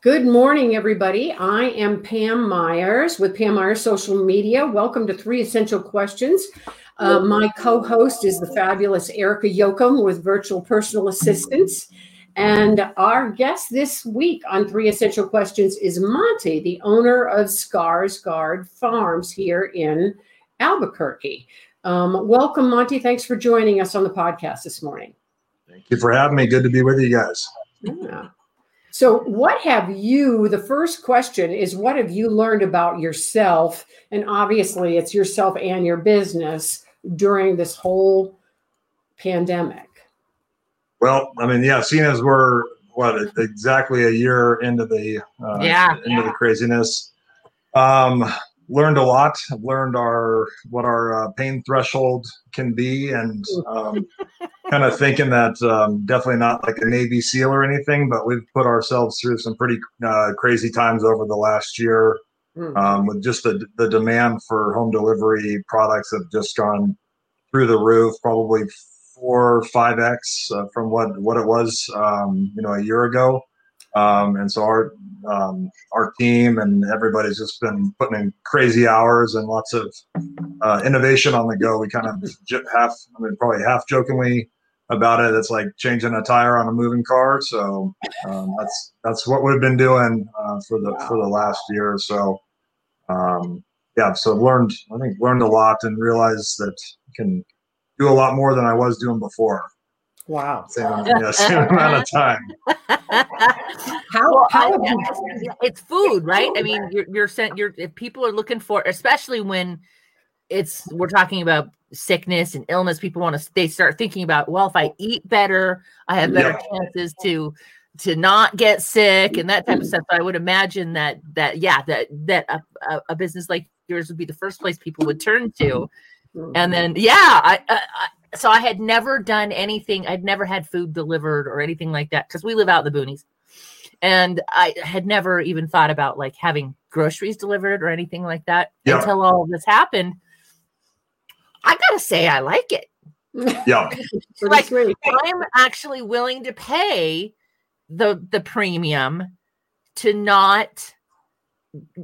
Good morning, everybody. I am Pam Myers with Pam Myers Social Media. Welcome to Three Essential Questions. Uh, my co host is the fabulous Erica Yoakum with Virtual Personal Assistance. And our guest this week on Three Essential Questions is Monty, the owner of Skarsgard Farms here in Albuquerque. Um, welcome, Monty. Thanks for joining us on the podcast this morning. Thank you for having me. Good to be with you guys. Yeah. So, what have you? The first question is what have you learned about yourself? And obviously, it's yourself and your business during this whole pandemic. Well, I mean, yeah, seeing as we're what exactly a year into the uh, yeah into yeah. the craziness, um, learned a lot. I've learned our what our uh, pain threshold can be, and um, kind of thinking that um, definitely not like a Navy SEAL or anything, but we've put ourselves through some pretty uh, crazy times over the last year. Hmm. Um, with just the the demand for home delivery products have just gone through the roof, probably four or five x uh, from what what it was um, you know a year ago. Um, and so our um, our team and everybody's just been putting in crazy hours and lots of uh, innovation on the go. We kind of half, I mean, probably half jokingly about it. It's like changing a tire on a moving car. So um, that's that's what we've been doing uh, for the for the last year or so. Um, yeah, so I've learned I think learned a lot and realized that you can do a lot more than I was doing before. Wow. Same, yeah, same amount of time. how, how it's food, right? I mean, you're you're sent you're if people are looking for especially when it's we're talking about sickness and illness, people want to they start thinking about, well, if I eat better, I have better yeah. chances to to not get sick and that type of mm-hmm. stuff. So I would imagine that that yeah, that that a, a business like yours would be the first place people would turn to. Mm-hmm. And then yeah, I, I so I had never done anything. I'd never had food delivered or anything like that because we live out in the boonies, and I had never even thought about like having groceries delivered or anything like that yeah. until all of this happened. I gotta say, I like it. Yeah, like I'm actually willing to pay the the premium to not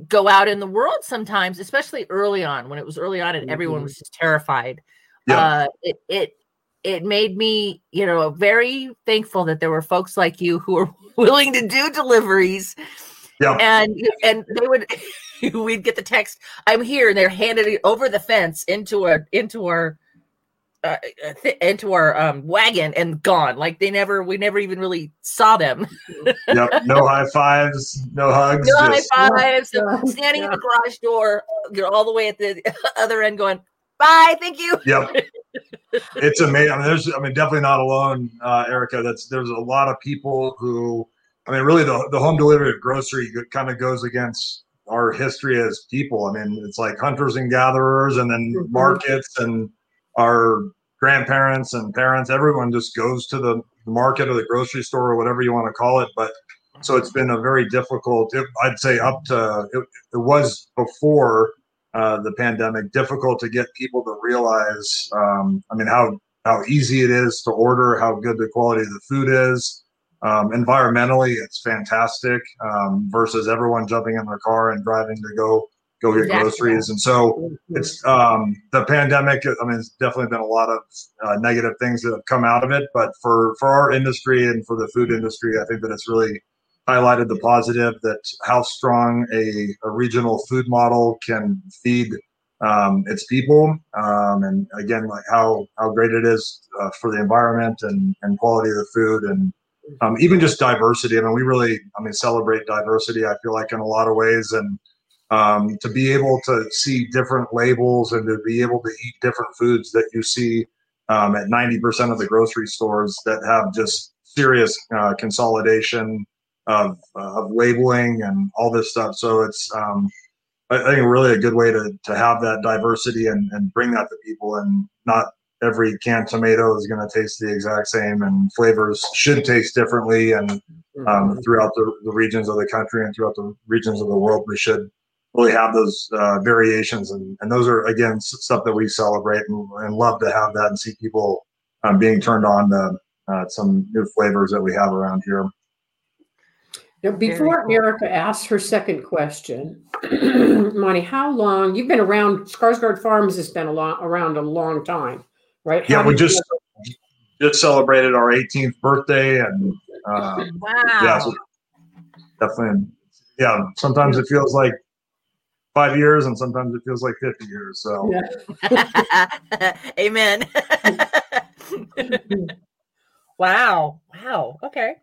go out in the world sometimes, especially early on when it was early on and everyone mm-hmm. was just terrified yeah. uh, it it it made me, you know, very thankful that there were folks like you who were willing to do deliveries. Yeah. And and they would we'd get the text, I'm here, and they're handed it over the fence into our into our uh, th- into our um, wagon and gone. Like they never, we never even really saw them. yep. No high fives, no hugs. No just, high fives. Yeah. Standing yeah. in the garage door, you're all the way at the other end, going, Bye. Thank you. Yep. it's amazing. I mean, there's, I mean, definitely not alone, uh, Erica. That's there's a lot of people who, I mean, really the, the home delivery of grocery kind of goes against our history as people. I mean, it's like hunters and gatherers, and then mm-hmm. markets, and our grandparents and parents. Everyone just goes to the market or the grocery store or whatever you want to call it. But so it's been a very difficult. I'd say up to it, it was before uh, the pandemic, difficult to get people to realize. Um, I mean, how how easy it is to order, how good the quality of the food is. Um, environmentally, it's fantastic um, versus everyone jumping in their car and driving to go go get exactly. groceries. And so it's um, the pandemic. I mean, it's definitely been a lot of uh, negative things that have come out of it. But for for our industry and for the food industry, I think that it's really highlighted the positive that how strong a, a regional food model can feed um, its people, um, and again, like how how great it is uh, for the environment and and quality of the food, and um, even just diversity. I mean, we really, I mean, celebrate diversity. I feel like in a lot of ways, and um, to be able to see different labels and to be able to eat different foods that you see um, at ninety percent of the grocery stores that have just serious uh, consolidation of uh, of labeling and all this stuff. So it's um, I, think really a good way to to have that diversity and and bring that to people and not every canned tomato is going to taste the exact same and flavors should taste differently and um, Mm-hmm. throughout the, the regions of the country and throughout the regions of the world we should really have those uh, variations and, and those are again stuff that we celebrate and, and love to have that and see people um, being turned on to uh, some new flavors that we have around here Now, before Erica asks her second question, Monty, how long you've been around? Skarsgard Farms has been a long, around a long time, right? yeah How we did you- just just celebrated our 18th birthday and uh, Wow. yeah so definitely yeah sometimes it feels like five years and sometimes it feels like 50 years so Yeah. Amen. wow. Wow. Okay.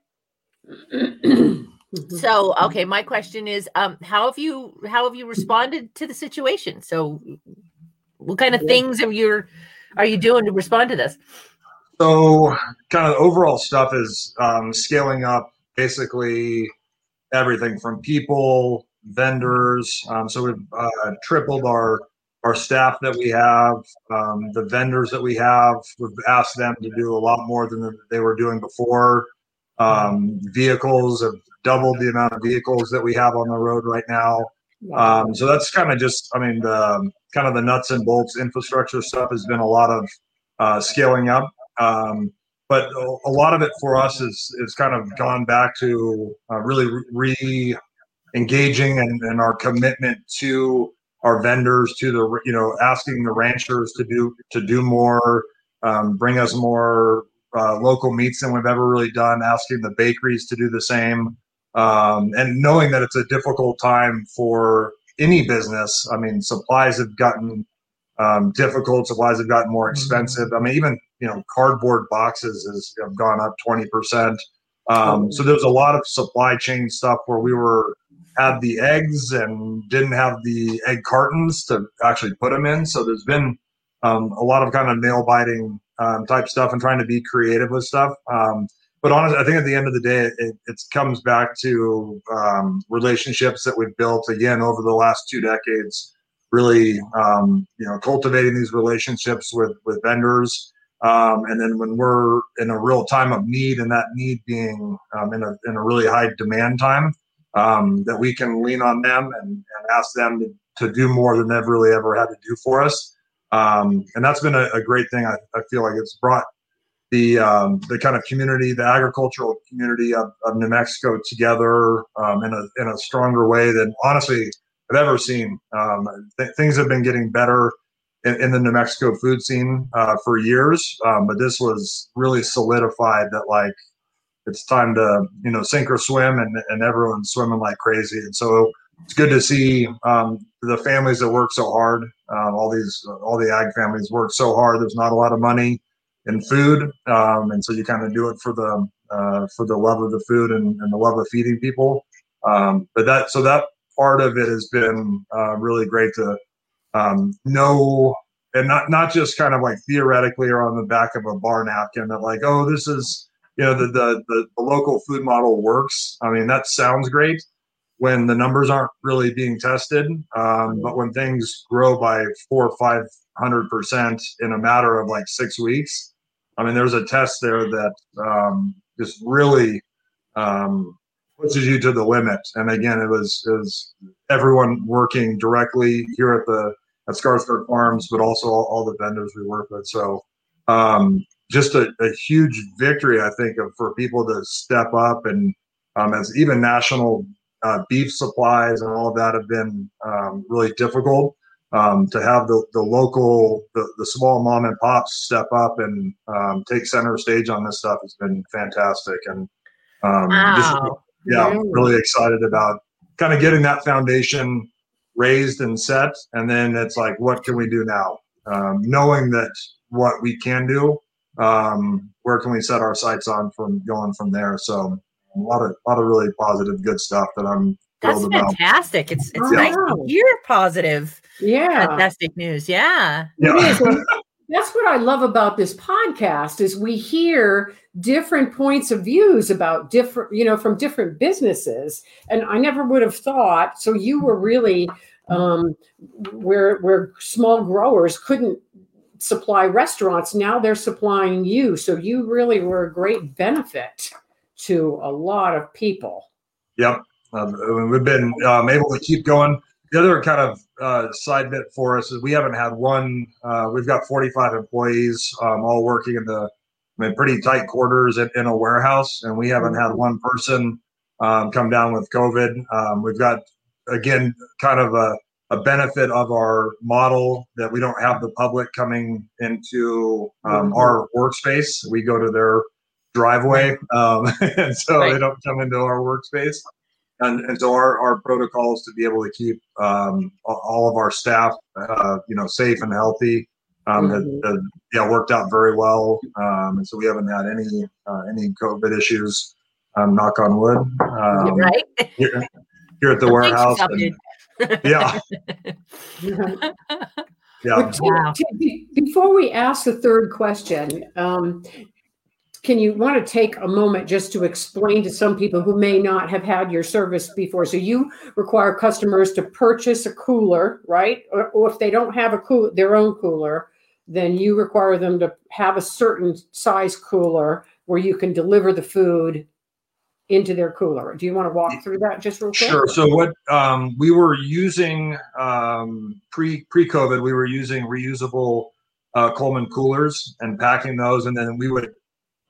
So, okay, my question is um how have you how have you responded to the situation? So what kind of Yeah. things have you are you doing to respond to this? So, kind of the overall stuff is um, scaling up basically everything from people, vendors. Um, so we've uh, tripled our our staff that we have, um, the vendors that we have. We've asked them to do a lot more than they were doing before. Um, vehicles have doubled the amount of vehicles that we have on the road right now. Um, so that's kind of just, I mean, the kind of the nuts and bolts infrastructure stuff has been a lot of uh, scaling up. Um, but a, a lot of it for us is is kind of gone back to uh, really re engaging and, and our commitment to our vendors, to the you know asking the ranchers to do to do more, um, bring us more uh, local meats than we've ever really done, asking the bakeries to do the same, um, and knowing that it's a difficult time for any business. I mean, supplies have gotten um, difficult. Supplies have gotten more expensive. I mean, even you know, cardboard boxes has have gone up twenty percent. Um, so there's a lot of supply chain stuff where we were had the eggs and didn't have the egg cartons to actually put them in. So there's been um, a lot of kind of nail biting um, type stuff and trying to be creative with stuff. But honestly, I think at the end of the day, it, it comes back to um, relationships that we've built again over the last two decades. Really, um, you know, cultivating these relationships with with vendors, um, and then when we're in a real time of need, and that need being um, in a in a really high demand time, um, that we can lean on them and, and ask them to, to do more than they've really ever had to do for us. Um, and that's been a, a great thing. I, I feel like it's brought the um, the kind of community, the agricultural community of, of New Mexico together um, in a in a stronger way than honestly I've ever seen. Um, th- things have been getting better in, in the New Mexico food scene uh, for years, um, but this was really solidified that like it's time to you know sink or swim, and and everyone's swimming like crazy, and so it's good to see um, the families that work so hard. Um, all these all the ag families work so hard. There's not a lot of money in food, um, and so you kind of do it for the uh, for the love of the food and, and the love of feeding people. Um, but that so that part of it has been uh, really great to um, know and not not just kind of like theoretically or on the back of a bar napkin that like oh this is you know the the the, the local food model works. I mean that sounds great when the numbers aren't really being tested, um, but when things grow by four or five hundred percent in a matter of like six weeks, I mean there's a test there that um, just really um, pushes you to the limit. And again, it was it was everyone working directly here at the at Skarsgard Farms, but also all, all the vendors we work with. So um, just a, a, huge victory, I think, of, for people to step up and um, as even national uh, beef supplies and all of that have been um, really difficult. Um, to have the, the local, the, the small mom and pops step up and um, take center stage on this stuff has been fantastic. And um, wow. just, yeah, really excited about kind of getting that foundation raised and set. And then it's like, what can we do now? Um, knowing that what we can do, um, where can we set our sights on from going from there? So a lot of, a lot of really positive, good stuff that I'm that's fantastic. It's it's wow. nice to hear positive, yeah, fantastic news. Yeah, yeah. It is, that's what I love about this podcast is we hear different points of views about different, you know, from different businesses. And I never would have thought. So you were really um, where where small growers couldn't supply restaurants. Now they're supplying you. So you really were a great benefit to a lot of people. Yep. Um, we've been um, able to keep going. The other kind of uh, side bit for us is we haven't had one. Uh, we've got 45 employees, um, all working in the I mean, pretty tight quarters in, in, a warehouse, and we haven't had one person um, come down with COVID. Um, we've got again kind of a a benefit of our model that we don't have the public coming into um, mm-hmm. our workspace. We go to their driveway, um, and so right. they don't come into our workspace. And, and so our, our protocols to be able to keep um, all of our staff, uh, you know, safe and healthy, um, mm-hmm. have, have, yeah, worked out very well. Um, and so we haven't had any uh, any COVID issues. Um, knock on wood. Um, right here, here, at the warehouse. And, yeah. yeah. Before we ask the third question, um, can you want to take a moment just to explain to some people who may not have had your service before? So you require customers to purchase a cooler, right? Or, or if they don't have a cool their own cooler, then you require them to have a certain size cooler where you can deliver the food into their cooler. Do you want to walk through that just real quick? Sure. So what um, we were using um, pre pre COVID, we were using reusable uh, Coleman coolers and packing those, and then we would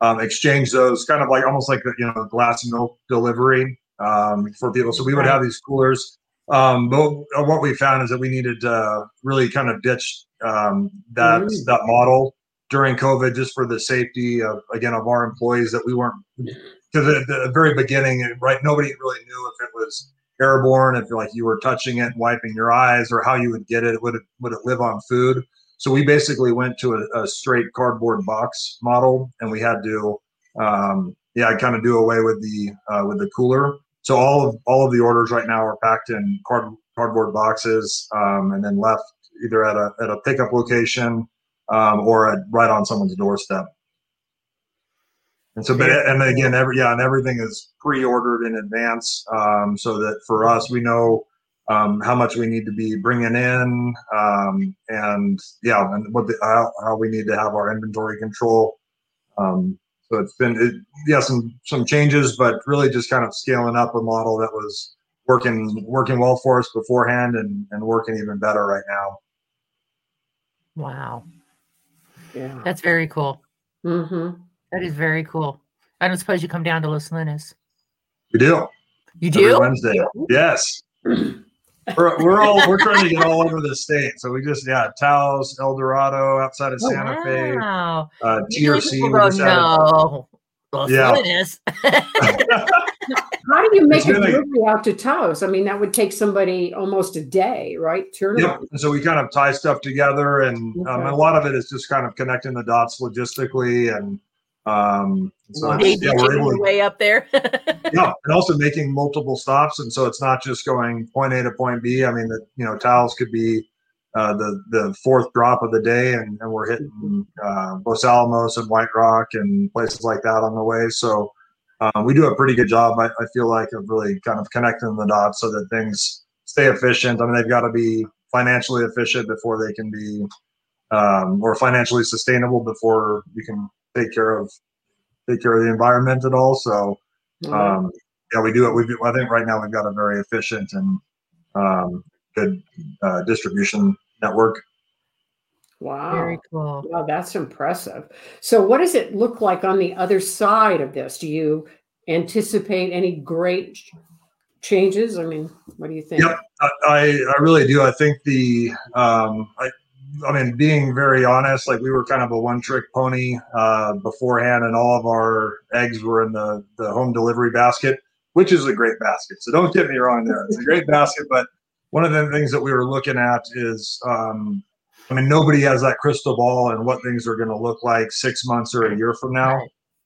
um, exchange those, kind of like almost like you know glass milk delivery um, for people. So we would have these coolers. Um, but what we found is that we needed to really kind of ditch um, that mm. that model during COVID, just for the safety of again of our employees that we weren't because at the very beginning, right, nobody really knew if it was airborne, if like you were touching it, wiping your eyes, or how you would get it. Would it would it live on food? So we basically went to a, a straight cardboard box model, and we had to, um, yeah, kind of do away with the uh, with the cooler. So all of all of the orders right now are packed in card, cardboard boxes, um, and then left either at a at a pickup location um, or at, right on someone's doorstep. And so, but and again, every yeah, and everything is pre-ordered in advance, um, so that for us, we know um, how much we need to be bringing in, um, and yeah, and what the, how, how, we need to have our inventory control. Um, so it's been it, yeah, some some changes, but really just kind of scaling up a model that was working working well for us beforehand, and and working even better right now. Wow. Yeah, that's very cool. Mm-hmm. That is very cool. I don't suppose you come down to Los Lunas. We do. You do Every Wednesday. Yes. we're, we're all we're trying to get all over the state. So we just yeah, Taos, El Dorado, outside of oh, Santa wow. Fe, uh, TRC. no, Los yeah. Lunas. How do you make a delivery out to Taos? I mean, that would take somebody almost a day, right? Turn yep. And so we kind of tie stuff together, and, okay. um, and a lot of it is just kind of connecting the dots logistically and um, so yeah, we're able to, way up there. yeah, and also making multiple stops, and so it's not just going point A to point B. I mean, the you know Taos could be uh, the the fourth drop of the day, and, and we're hitting uh, Los Alamos and White Rock and places like that on the way. So uh, we do a pretty good job, I, I feel like, of really kind of connecting the dots so that things stay efficient. I mean, they've got to be financially efficient before they can be, um, or financially sustainable before you can take care of take care of the environment at all. So um, yeah, we do it. We do, I think right now we've got a very efficient and um, good uh, distribution network. Wow. Very cool. Wow, that's impressive. So, what does it look like on the other side of this? Do you anticipate any great changes? I mean, what do you think? Yep, I, I really do. I think the um, I, I mean, being very honest, like we were kind of a one trick pony uh, beforehand, and all of our eggs were in the, the home delivery basket, which is a great basket. So don't get me wrong there. It's a great basket. But one of the things that we were looking at is, um, I mean, nobody has that crystal ball and what things are going to look like six months or a year from now.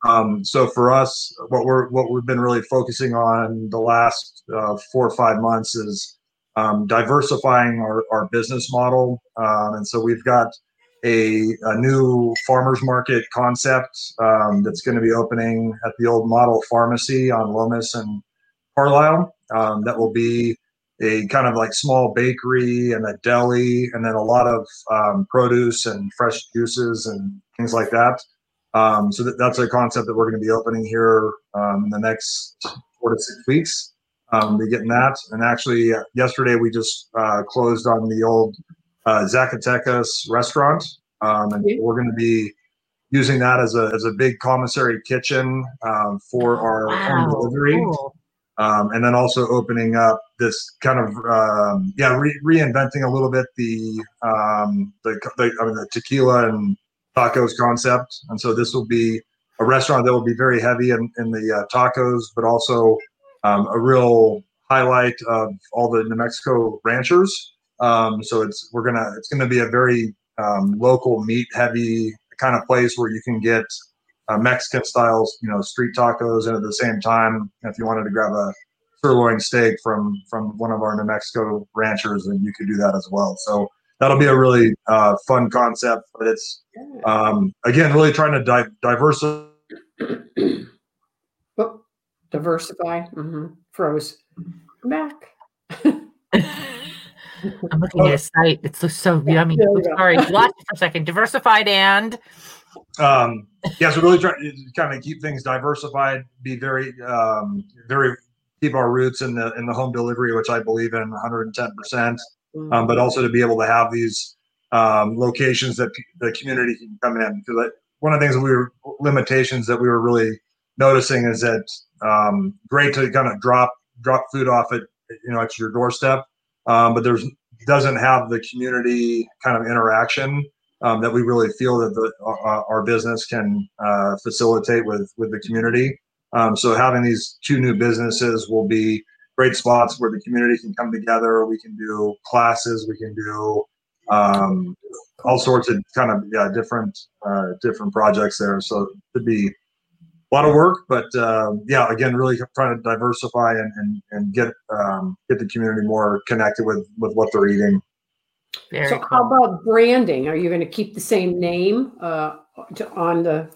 Um, so for us, what we're what we've been really focusing on the last uh, four or five months is um, diversifying our, our business model. Um, and so we've got a, a new farmers market concept um, that's going to be opening at the old model pharmacy on Lomas and Carlisle. Um, that will be a kind of like small bakery and a deli, and then a lot of um, produce and fresh juices and things like that. Um, so that, that's a concept that we're going to be opening here in the next four to six weeks. Um, be getting that, and actually uh, yesterday we just uh, closed on the old uh, Zacatecas restaurant, um, and we're going to be using that as a as a big commissary kitchen um, for our Wow, delivery. cool. um, and then also opening up this kind of um, yeah re- reinventing a little bit the um, the, the I mean the tequila and tacos concept. And so this will be a restaurant that will be very heavy in, in the uh, tacos but also um, a real highlight of all the New Mexico ranchers um, so it's we're gonna it's gonna be a very um, local meat heavy kind of place where you can get uh, Mexican styles, you know, street tacos, and at the same time, if you wanted to grab a sirloin steak from from one of our New Mexico ranchers, then you could do that as well. So that'll be a really uh, fun concept, but it's um, again really trying to di- diversify. Oh, diversify. hmm Froze. I'm back. I'm looking at a site. It's looks so yummy. there we sorry. Watch for a second. Diversified and Um, yeah, so really trying to kind of keep things diversified, be very, um, very keep our roots in the in the home delivery, which I believe in 110 percent. um, but also to be able to have these um, locations that p- the community can come in. Because one of the things that we were limitations that we were really noticing is that um, great to kind of drop drop food off at you know at your doorstep, um, but there's doesn't have the community kind of interaction um, that we really feel that the, our, our business can uh, facilitate with with the community. Um, so having these two new businesses will be great spots where the community can come together. We can do classes. We can do um, all sorts of kind of yeah different uh, different projects there. So could be a lot of work, but uh, yeah, again, really trying to diversify and and, and get um, get the community more connected with with what they're eating. very So cool. how about branding? Are you going to keep the same name uh, to, on the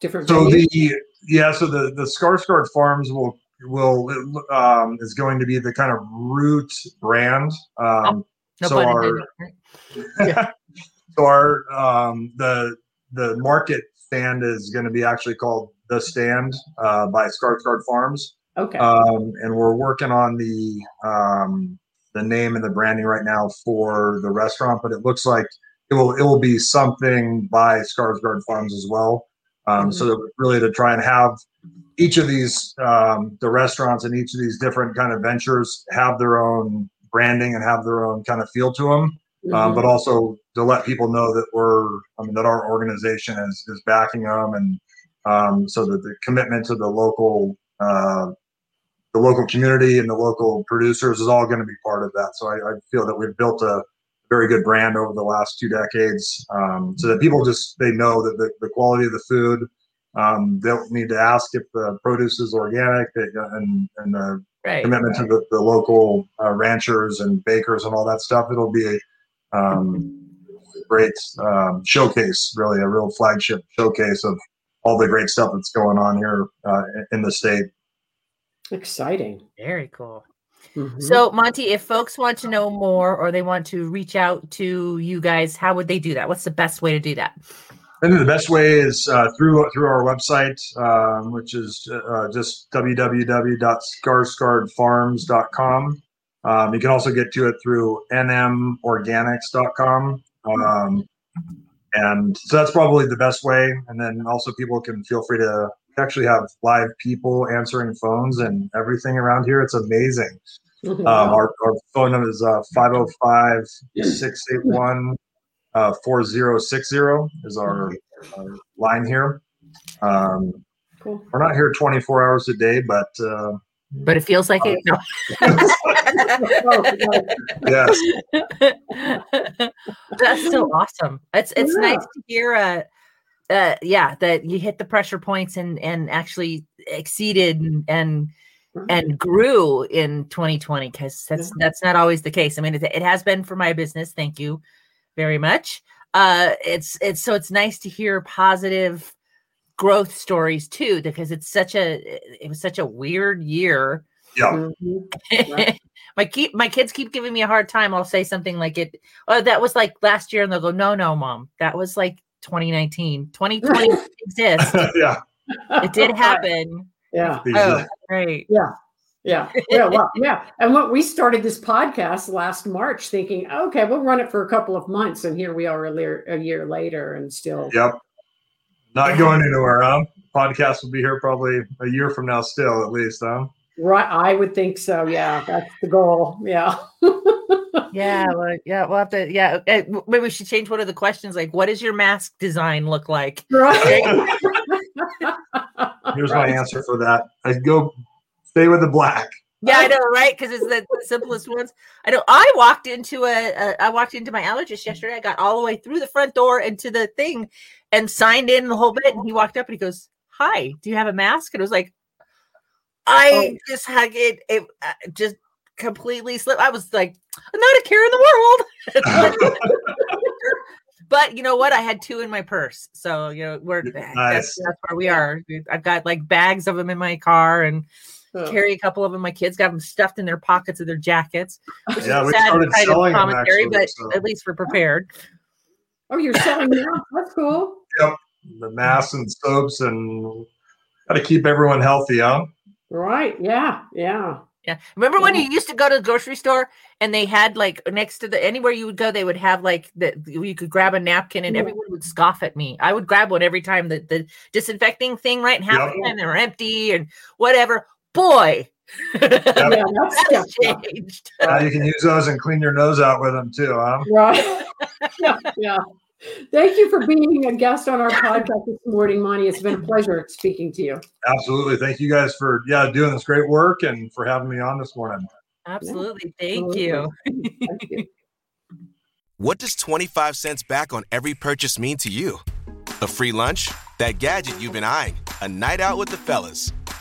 different? So venues? the yeah, so the the Skarsgard Farms will will um, is going to be the kind of root brand. Um, no so our intended. so our um, the the market stand is going to be actually called the Stand uh, by Skarsgard Farms, okay. um, and we're working on the um, the name and the branding right now for the restaurant. But it looks like it will it will be something by Skarsgard Farms as well. Um, So that really to try and have each of these um, the restaurants and each of these different kind of ventures have their own branding and have their own kind of feel to them um, Mhm. but also to let people know that we're, I mean, that our organization is is backing them, and um, so that the commitment to the local, uh, the local community and the local producers is all going to be part of that. So I, I feel that we've built a very good brand over the last two decades, um, so that people just they know that the, the quality of the food. Um, they don't need to ask if the produce is organic, they, and and the right. commitment to the, the local uh, ranchers and bakers and all that stuff. It'll be a um, great um, showcase, really a real flagship showcase of all the great stuff that's going on here uh, in the state. Exciting. Very cool. Mhm. So, Monty, if folks want to know more or they want to reach out to you guys, how would they do that? What's the best way to do that? I think the best way is uh, through through our website, um, which is uh, just www.skarsgardfarms.com. Um, you can also get to it through nmorganics.com. Um, and so that's probably the best way. And then also people can feel free to actually have live people answering phones and everything around here. It's amazing. Um, our, our phone number is uh, 505 681 uh, 4060 is our, our line here. Um, Cool. we're not here 24 hours a day, but uh, But it feels like it. No. yes, That's so awesome. It's it's Yeah. nice to hear uh uh yeah that you hit the pressure points and and actually exceeded and and, and grew in 2020 because that's that's not always the case. I mean it, it has been for my business. Thank you very much. uh it's it's so it's nice to hear positive growth stories too because it's such a it was such a weird year Yeah. Mhm. my keep my kids keep giving me a hard time i'll say something like it oh that was like last year and they'll go no no mom that was like 2019 2020 exists yeah. it did happen Yeah. oh great Yeah. Yeah. Well, yeah. And what we started this podcast last March thinking, okay, we'll run it for a couple of months. And here we are a, lear- a year later and still. Yep. Not going anywhere, huh? Podcast will be here probably a year from now, still at least, huh? Right. I would think so. Yeah. That's the goal. Yeah. yeah well, yeah we'll have to yeah eh, maybe we should change one of the questions like what does your mask design look like Right. Here's my answer for that. I go stay with the black. Yeah, I know, right? Because it's the, the simplest ones. I know. I walked into a, a, I walked into my allergist yesterday. I got all the way through the front door into the thing, and signed in the whole bit. And he walked up and he goes, "Hi, do you have a mask?" And it was like, I Oh. just had it, it uh, just completely slipped. I was like, not a care in the world. but you know what? I had two in my purse, so you know we're Nice. that's, that's where we are. I've got like bags of them in my car and Oh. carry a couple of them. My kids got them stuffed in their pockets of their jackets. Which Yeah, is we sad started kind of selling them, commentary, actually, but so. at least we're prepared. Oh, you're selling now? That's cool. Yep. The masks and soaps and got to keep everyone healthy, huh? Right. Yeah. Yeah. Yeah. Remember when you used to go to the grocery store and they had like next to the anywhere you would go, they would have like the you could grab a napkin and Yeah. everyone would scoff at me. I would grab one every time the, the disinfecting thing, right? And half Yep. the time they were empty and whatever. Boy, Yeah. That's that's yeah. changed. Now you can use those and clean your nose out with them too, huh? Right. yeah. Yeah. Thank you for being a guest on our podcast this morning, Monty. It's been a pleasure speaking to you. Absolutely. Thank you guys for yeah doing this great work and for having me on this morning. Absolutely. Thank Absolutely. you. Thank you. What does 25 cents back on every purchase mean to you? A free lunch? That gadget you've been eyeing? A night out with the fellas?